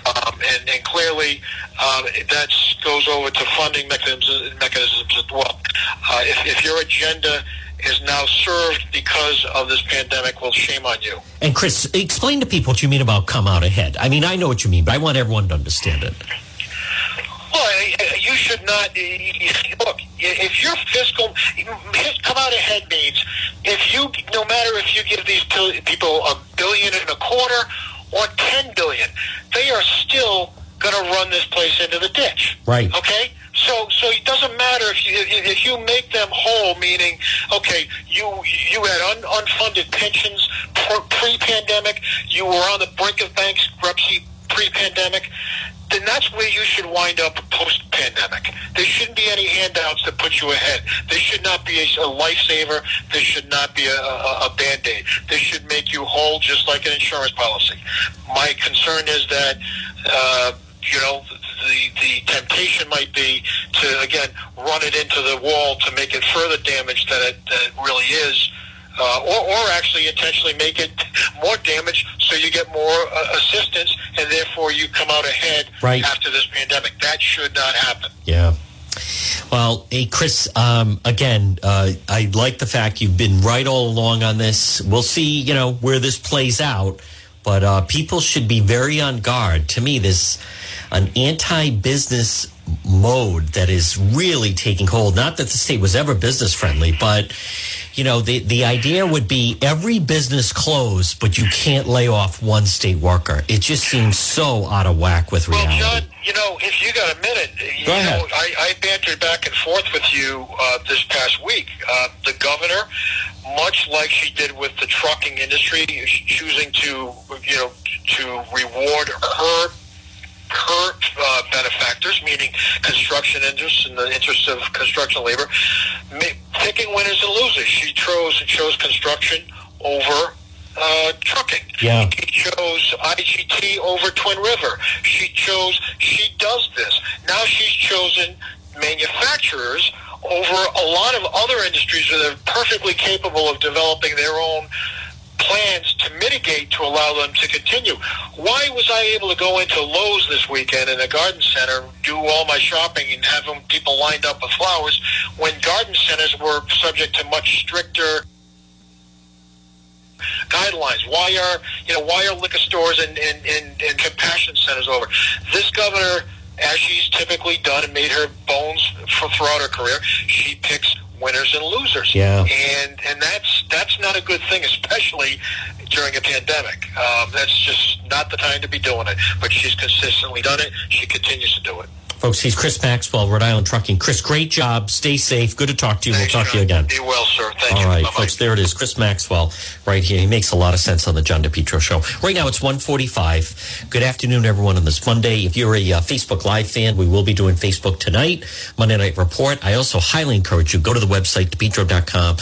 Um, and, and clearly, um, that goes over to funding mechanisms, mechanisms as well. Uh, if, if your agenda is now served because of this pandemic, well, shame on you. And Chris, explain to people what you mean about come out ahead. I mean, I know what you mean, but I want everyone to understand it. Well, you should not look. If your fiscal come out ahead means if you, no matter if you give these people a billion and a quarter or ten billion, they are still going to run this place into the ditch. Right. Okay. So, so it doesn't matter if you if you make them whole, meaning okay, you you had un, unfunded pensions pre-pandemic, you were on the brink of bankruptcy pre-pandemic, then that's where you should wind up post-pandemic. There shouldn't be any handouts that put you ahead. This should not be a, a lifesaver. This should not be a, a, a band-aid. This should make you whole, just like an insurance policy. My concern is that, uh, you know, the, the temptation might be to, again, run it into the wall to make it further damage than it, than it really is. Uh, or, or actually intentionally make it more damage so you get more uh, assistance and therefore you come out ahead Right. after this pandemic. That should not happen. Yeah. Well, hey, Chris, um, again, uh, I like the fact you've been right all along on this. We'll see, you know, where this plays out. But uh, people should be very on guard. To me, this an anti-business mode that is really taking hold. Not that the state was ever business friendly, but you know, the the idea would be every business closed, but you can't lay off one state worker. It just seems so out of whack with reality. Well, reality. John, you know, if you got a minute, you Go ahead. know, I, I bantered back and forth with you uh, this past week. Uh, the governor, much like she did with the trucking industry, is choosing to, you know, to reward her her uh, benefactors, meaning construction interests and the interests of construction labor, ma- winners and losers. She chose chose construction over uh, trucking. Yeah. She chose IGT over Twin River. She chose, she does this. Now she's chosen manufacturers over a lot of other industries that are perfectly capable of developing their own plans to mitigate to allow them to continue. Why was I able to go into Lowe's this weekend in a garden center, do all my shopping, and have people lined up with flowers when garden centers were subject to much stricter guidelines. Why are you know why are liquor stores and, and, and, and compassion centers over? This governor, as she's typically done and made her bones for, throughout her career, she picks winners and losers. Yeah. and and that's that's not a good thing, especially during a pandemic. Um, that's just not the time to be doing it. But she's consistently done it. She continues to do it. Folks, he's Chris Maxwell, Rhode Island Trucking. Chris, great job. Stay safe. Good to talk to you. Thanks, we'll talk John. to you again. Be well, sir. Thank All you. right, Bye-bye. folks, there it is. Chris Maxwell right here. He makes a lot of sense on the John DePetro show. Right now it's 145. Good afternoon, everyone, on this Monday. If you're a uh, Facebook Live fan, we will be doing Facebook tonight, Monday Night Report. I also highly encourage you, go to the website, depetro.com.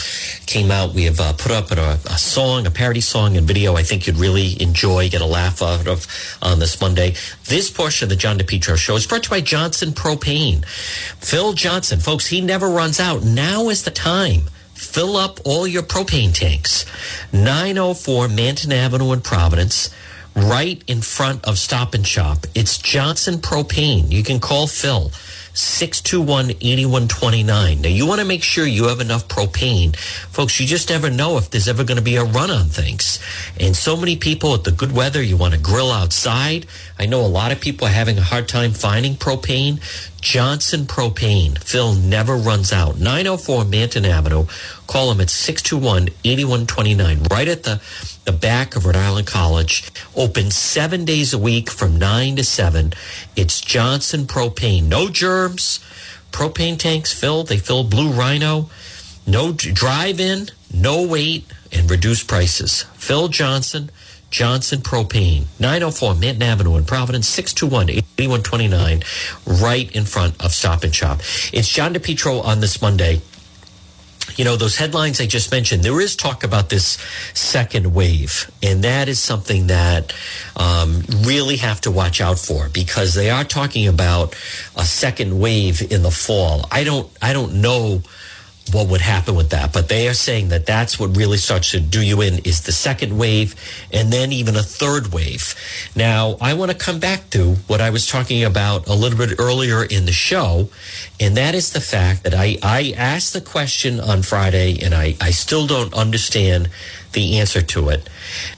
Came out, we have uh, put up a, a song, a parody song and video I think you'd really enjoy, get a laugh out of on this Monday. This portion of the John DePetro show is brought to you by Johnson Propane. Phil Johnson, folks, he never runs out. Now is the time. Fill up all your propane tanks. 904 Manton Avenue in Providence, right in front of Stop and Shop. It's Johnson Propane. You can call Phil. 621-8129. Now you want to make sure you have enough propane. Folks, you just never know if there's ever going to be a run on things. And so many people with the good weather, you want to grill outside. I know a lot of people are having a hard time finding propane. Johnson Propane. Phil never runs out. 904 Manton Avenue. Call him at 621-8129. Right at the, the back of Rhode Island College. Open seven days a week from 9 to 7. It's Johnson Propane. No germs. Propane tanks fill. They fill Blue Rhino. No drive-in, no wait, and reduced prices. Phil Johnson, Johnson Propane, 904 Manton Avenue in Providence, 621-8129, right in front of Stop and Shop. It's John DePetro on this Monday you know, those headlines I just mentioned, there is talk about this second wave. And that is something that um, really have to watch out for because they are talking about a second wave in the fall. I don't, I don't know what would happen with that, but they are saying that that's what really starts to do you in is the second wave and then even a third wave. Now, I want to come back to what I was talking about a little bit earlier in the show, and that is the fact that I, I asked the question on Friday and I, I still don't understand the answer to it.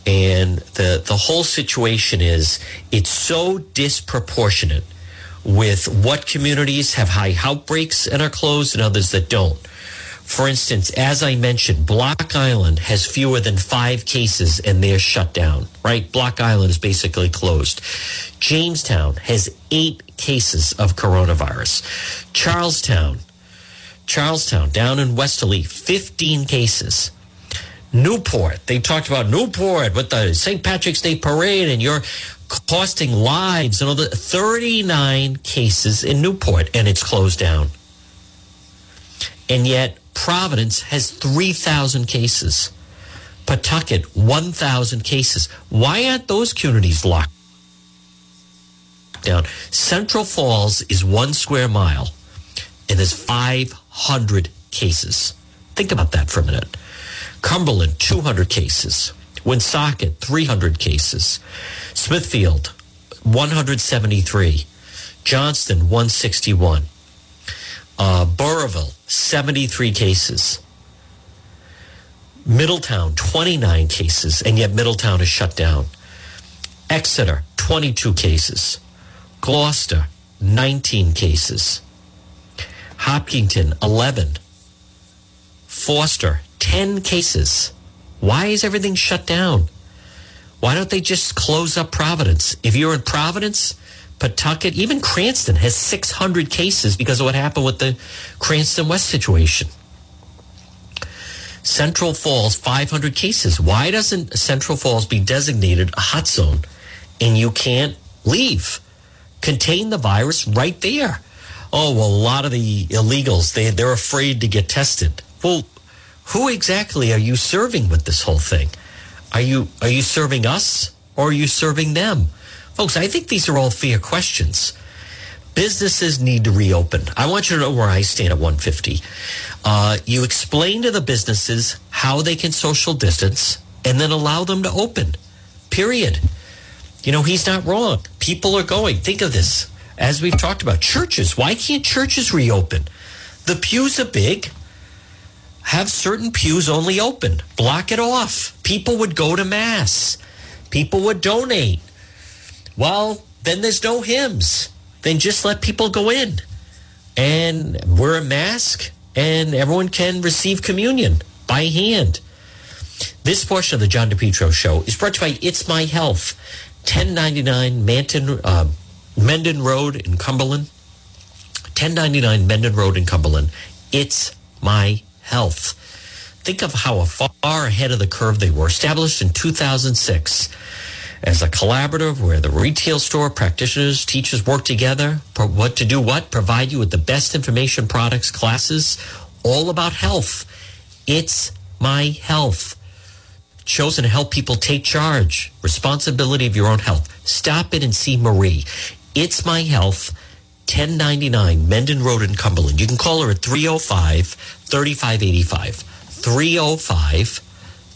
And the, the whole situation is it's so disproportionate with what communities have high outbreaks and are closed and others that don't. For instance, as I mentioned, Block Island has fewer than five cases and they're shut down, right? Block Island is basically closed. Jamestown has eight cases of coronavirus. Charlestown, Charlestown down in Westerly, 15 cases. Newport, they talked about Newport with the St. Patrick's Day parade and you're costing lives and all the 39 cases in Newport and it's closed down. And yet Providence has 3,000 cases. Pawtucket, 1,000 cases. Why aren't those communities locked down? Central Falls is one square mile and there's 500 cases. Think about that for a minute. Cumberland, 200 cases. Woonsocket, 300 cases. Smithfield, 173. Johnston, 161. Uh, Burrillville, 73 cases. Middletown, 29 cases, and yet Middletown is shut down. Exeter, 22 cases. Glocester, 19 cases. Hopkinton, 11. Foster, 10 cases. Why is everything shut down? Why don't they just close up Providence? If you're in Providence, Pawtucket, even Cranston has 600 cases because of what happened with the Cranston West situation. Central Falls, 500 cases. Why doesn't Central Falls be designated a hot zone and you can't leave? Contain the virus right there. Oh, well, a lot of the illegals, they, they're afraid to get tested. Well, who exactly are you serving with this whole thing? Are you, are you serving us or are you serving them? Folks, I think these are all fair questions. Businesses need to reopen. I want you to know where I stand at 150. Uh, you explain to the businesses how they can social distance and then allow them to open. Period. You know, he's not wrong. People are going. Think of this. As we've talked about, churches. Why can't churches reopen? The pews are big. Have certain pews only open. Block it off. People would go to mass. People would donate. Well, then there's no hymns. Then just let people go in and wear a mask and everyone can receive communion by hand. This portion of the John DePetro show is brought to you by It's My Health, 1099 Manton, uh, Mendon Road in Cumberland. 1099 Mendon Road in Cumberland. It's my health. Think of how far ahead of the curve they were. Established in 2006 as a collaborative where the retail store practitioners, teachers work together for what to do what, provide you with the best information, products, classes, all about health. It's my health. Chosen to help people take charge, responsibility of your own health. Stop in and see Marie. It's my health. 1099 Mendon Road in Cumberland. You can call her at 305 3585. 305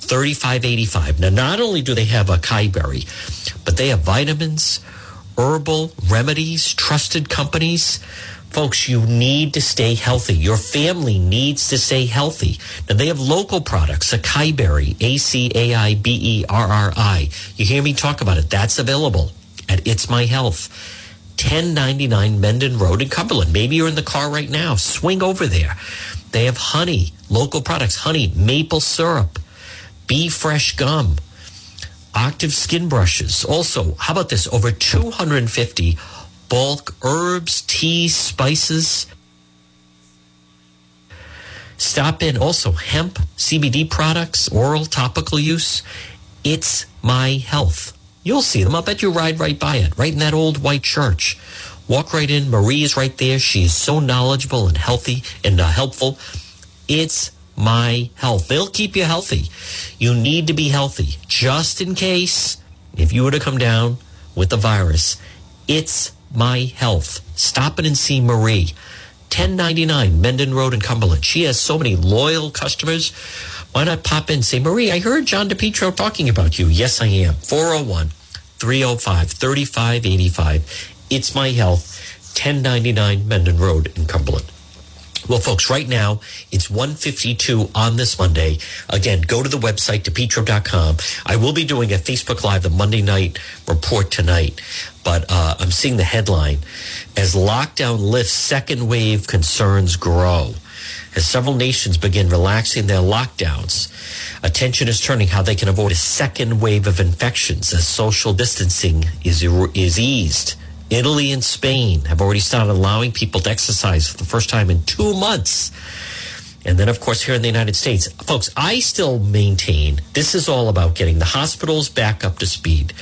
3585. Now, not only do they have a acai berry, but they have vitamins, herbal remedies, trusted companies. Folks, you need to stay healthy. Your family needs to stay healthy. Now, they have local products, acai berry, A C A I B E R R I. You hear me talk about it. That's available at It's My Health. 1099 Mendon Road in Cumberland. Maybe you're in the car right now. Swing over there. They have honey, local products, honey, maple syrup, Be Fresh gum, Octave skin brushes. Also, how about this? Over 250 bulk herbs, teas, spices. Stop in also hemp, CBD products, oral, topical use. It's my health. You'll see them. I'll bet you ride right by it, right in that old white church. Walk right in. Marie is right there. She is so knowledgeable and healthy and uh, helpful. It's my health. They'll keep you healthy. You need to be healthy just in case if you were to come down with the virus. It's my health. Stop in and see Marie. 1099 Mendon Road in Cumberland. She has so many loyal customers. Why not pop in and say, Marie, I heard John DePetro talking about you. Yes, I am. 401 305 3585. It's My Health, 1099 Mendon Road in Cumberland. Well, folks, right now it's 152 on this Monday. Again, go to the website, depetro.com. I will be doing a Facebook Live, the Monday night report tonight, but uh, I'm seeing the headline as lockdown lifts, second wave concerns grow. As several nations begin relaxing their lockdowns, attention is turning how they can avoid a second wave of infections as social distancing is, is eased. Italy and Spain have already started allowing people to exercise for the first time in two months. And then, of course, here in the United States, folks, I still maintain this is all about getting the hospitals back up to speed,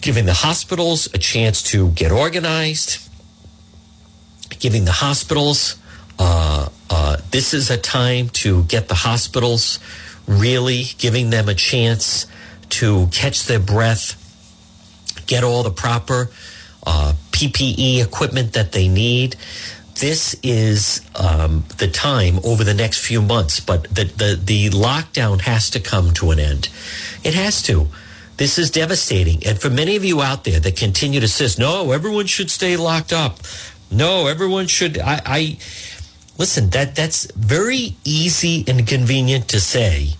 giving the hospitals a chance to get organized, giving the hospitals, uh, uh, this is a time to get the hospitals really giving them a chance to catch their breath, get all the proper uh, PPE equipment that they need. This is um, the time over the next few months, but the, the, the lockdown has to come to an end. It has to. This is devastating. And for many of you out there that continue to insist, no, everyone should stay locked up. No, everyone should. I, I listen, that, that's very easy and convenient to say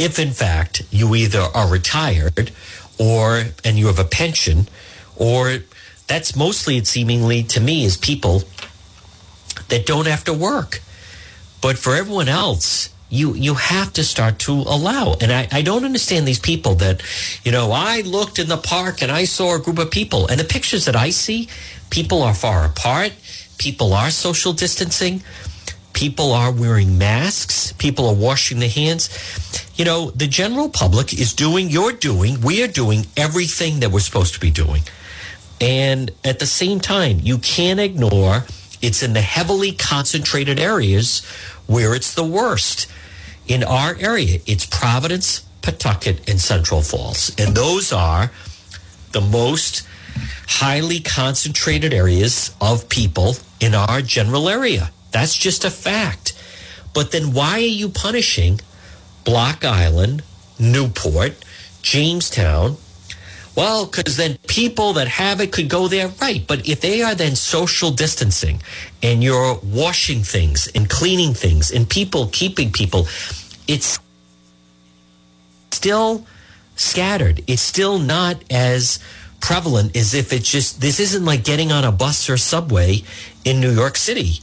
if in fact you either are retired or and you have a pension or that's mostly it seemingly to me is people that don't have to work. But for everyone else you you have to start to allow. And I, I don't understand these people that you know i looked in the park and i saw a group of people. And the pictures that i see people are far apart. People are social distancing. People are wearing masks. People are washing their hands. You know the general public is doing you're doing we are doing everything that we're supposed to be doing and at the same time you can't ignore it's in the heavily concentrated areas where it's the worst in our area it's providence pawtucket and central falls and those are the most highly concentrated areas of people in our general area that's just a fact. But then why are you punishing Block Island, Newport, Jamestown? Well, because then people that have it could go there, right? But if they are then social distancing and you're washing things and cleaning things and people keeping people, it's still scattered. It's still not as prevalent as if it's just, this isn't like getting on a bus or subway in New York City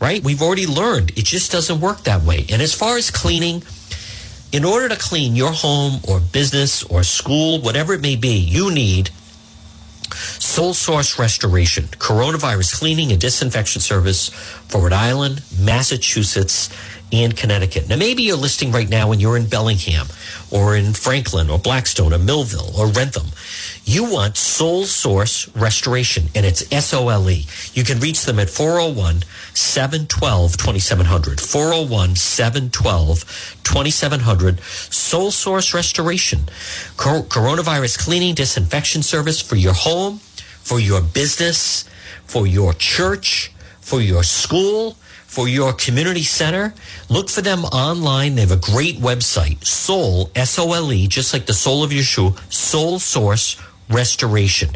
right? We've already learned it just doesn't work that way. And as far as cleaning, in order to clean your home or business or school, whatever it may be, you need Sole Source Restoration, coronavirus cleaning and disinfection service for Rhode Island, Massachusetts, and Connecticut. Now, maybe you're listening right now and you're in Bellingham or in Franklin or Blackstone or Millville or Wrentham. You want Sole Source Restoration, and it's S O L E. You can reach them at 401 712 2700. 401 712 2700. Sole Source Restoration. Coronavirus cleaning disinfection service for your home, for your business, for your church, for your school for your community center. Look for them online. They have a great website, Sole, S O L E, just like the sole of your shoe, Sole Source Restoration.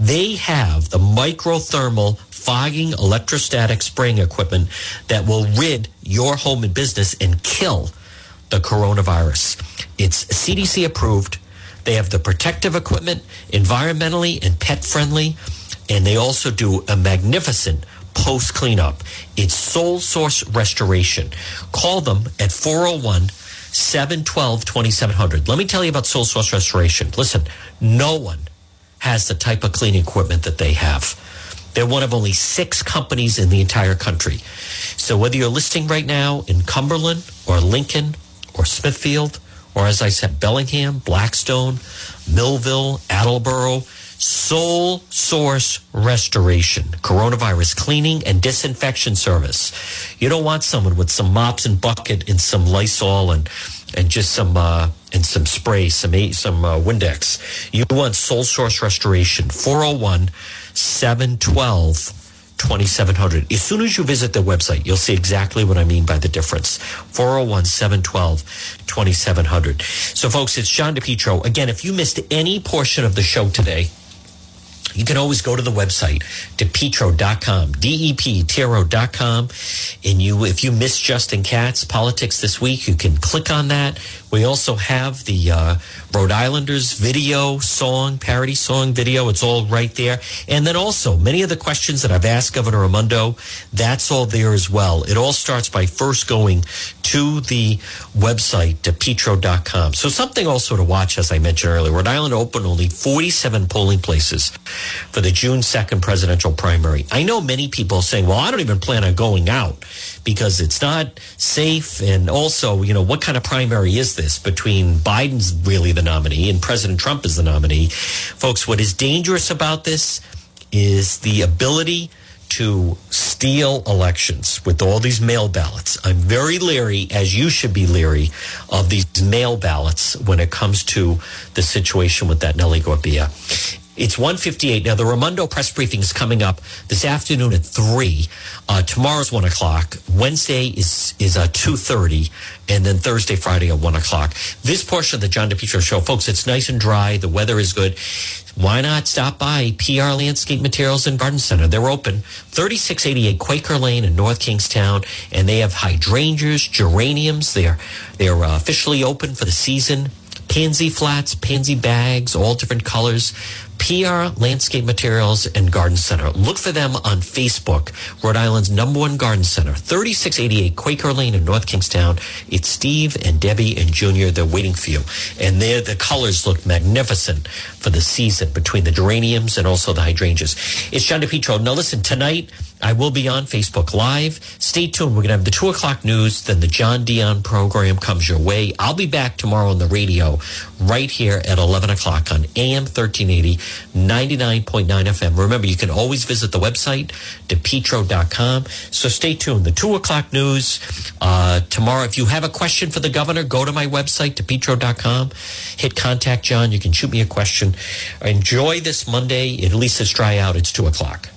They have the microthermal fogging electrostatic spraying equipment that will rid your home and business and kill the coronavirus. It's CDC approved. They have the protective equipment, environmentally and pet friendly, and they also do a magnificent post cleanup. It's Sole Source Restoration. Call them at 401 712 2700. Let me tell you about Sole Source Restoration. Listen, no one has the type of cleaning equipment that they have. They're one of only six companies in the entire country. So whether you're listing right now in Cumberland or Lincoln or Smithfield, or as I said, Bellingham, Blackstone, Millville, Attleboro, Sole Source Restoration, coronavirus cleaning and disinfection service. You don't want someone with some mops and bucket and some Lysol and and just some uh, and some spray, some some uh, Windex. You want Sole Source Restoration, 401 712 2700. As soon as you visit the website, you'll see exactly what I mean by the difference. 401 712 2700. So, folks, it's John DePetro. Again, if you missed any portion of the show today, you can always go to the website, depetro.com, D-E-P-T-R-O.com. And you, if you miss Justin Katz politics this week, you can click on that. We also have the uh, Rhode Islanders video song, parody song video. It's all right there. And then also many of the questions that I've asked Governor Raimondo, that's all there as well. It all starts by first going to the website, depetro.com. So something also to watch, as I mentioned earlier. Rhode Island opened only 47 polling places for the June 2nd presidential primary. I know many people saying, well, I don't even plan on going out because it's not safe. And also, you know, what kind of primary is this between Biden's really the nominee and President Trump is the nominee. Folks, what is dangerous about this is the ability to steal elections with all these mail ballots. I'm very leery, as you should be leery, of these mail ballots when it comes to the situation with that Nellie Gorbea. It's 158. Now, the Raimondo press briefing is coming up this afternoon at 3. Uh, tomorrow's 1 o'clock. Wednesday is, is uh, 2.30. And then Thursday, Friday at 1 o'clock. This portion of the John DePetro show, folks, it's nice and dry. The weather is good. Why not stop by PR Landscape Materials and Garden Center? They're open 3688 Quaker Lane in North Kingstown. And they have hydrangeas, geraniums. They're, they're uh, officially open for the season pansy flats, pansy bags, all different colors. PR Landscape Materials and Garden Center. Look for them on Facebook, Rhode Island's number one garden center, 3688 Quaker Lane in North Kingstown. It's Steve and Debbie and Junior. They're waiting for you. And there, the colors look magnificent for the season between the geraniums and also the hydrangeas. It's John DePetro. Now listen, tonight, I will be on Facebook Live. Stay tuned. We're going to have the two o'clock news. Then the John Dion program comes your way. I'll be back tomorrow on the radio right here at 11 o'clock on AM 1380, 99.9 FM. Remember, you can always visit the website, depetro.com. So stay tuned. The two o'clock news uh, tomorrow. If you have a question for the governor, go to my website, depetro.com. Hit contact John. You can shoot me a question. Enjoy this Monday. At least it's dry out. It's two o'clock.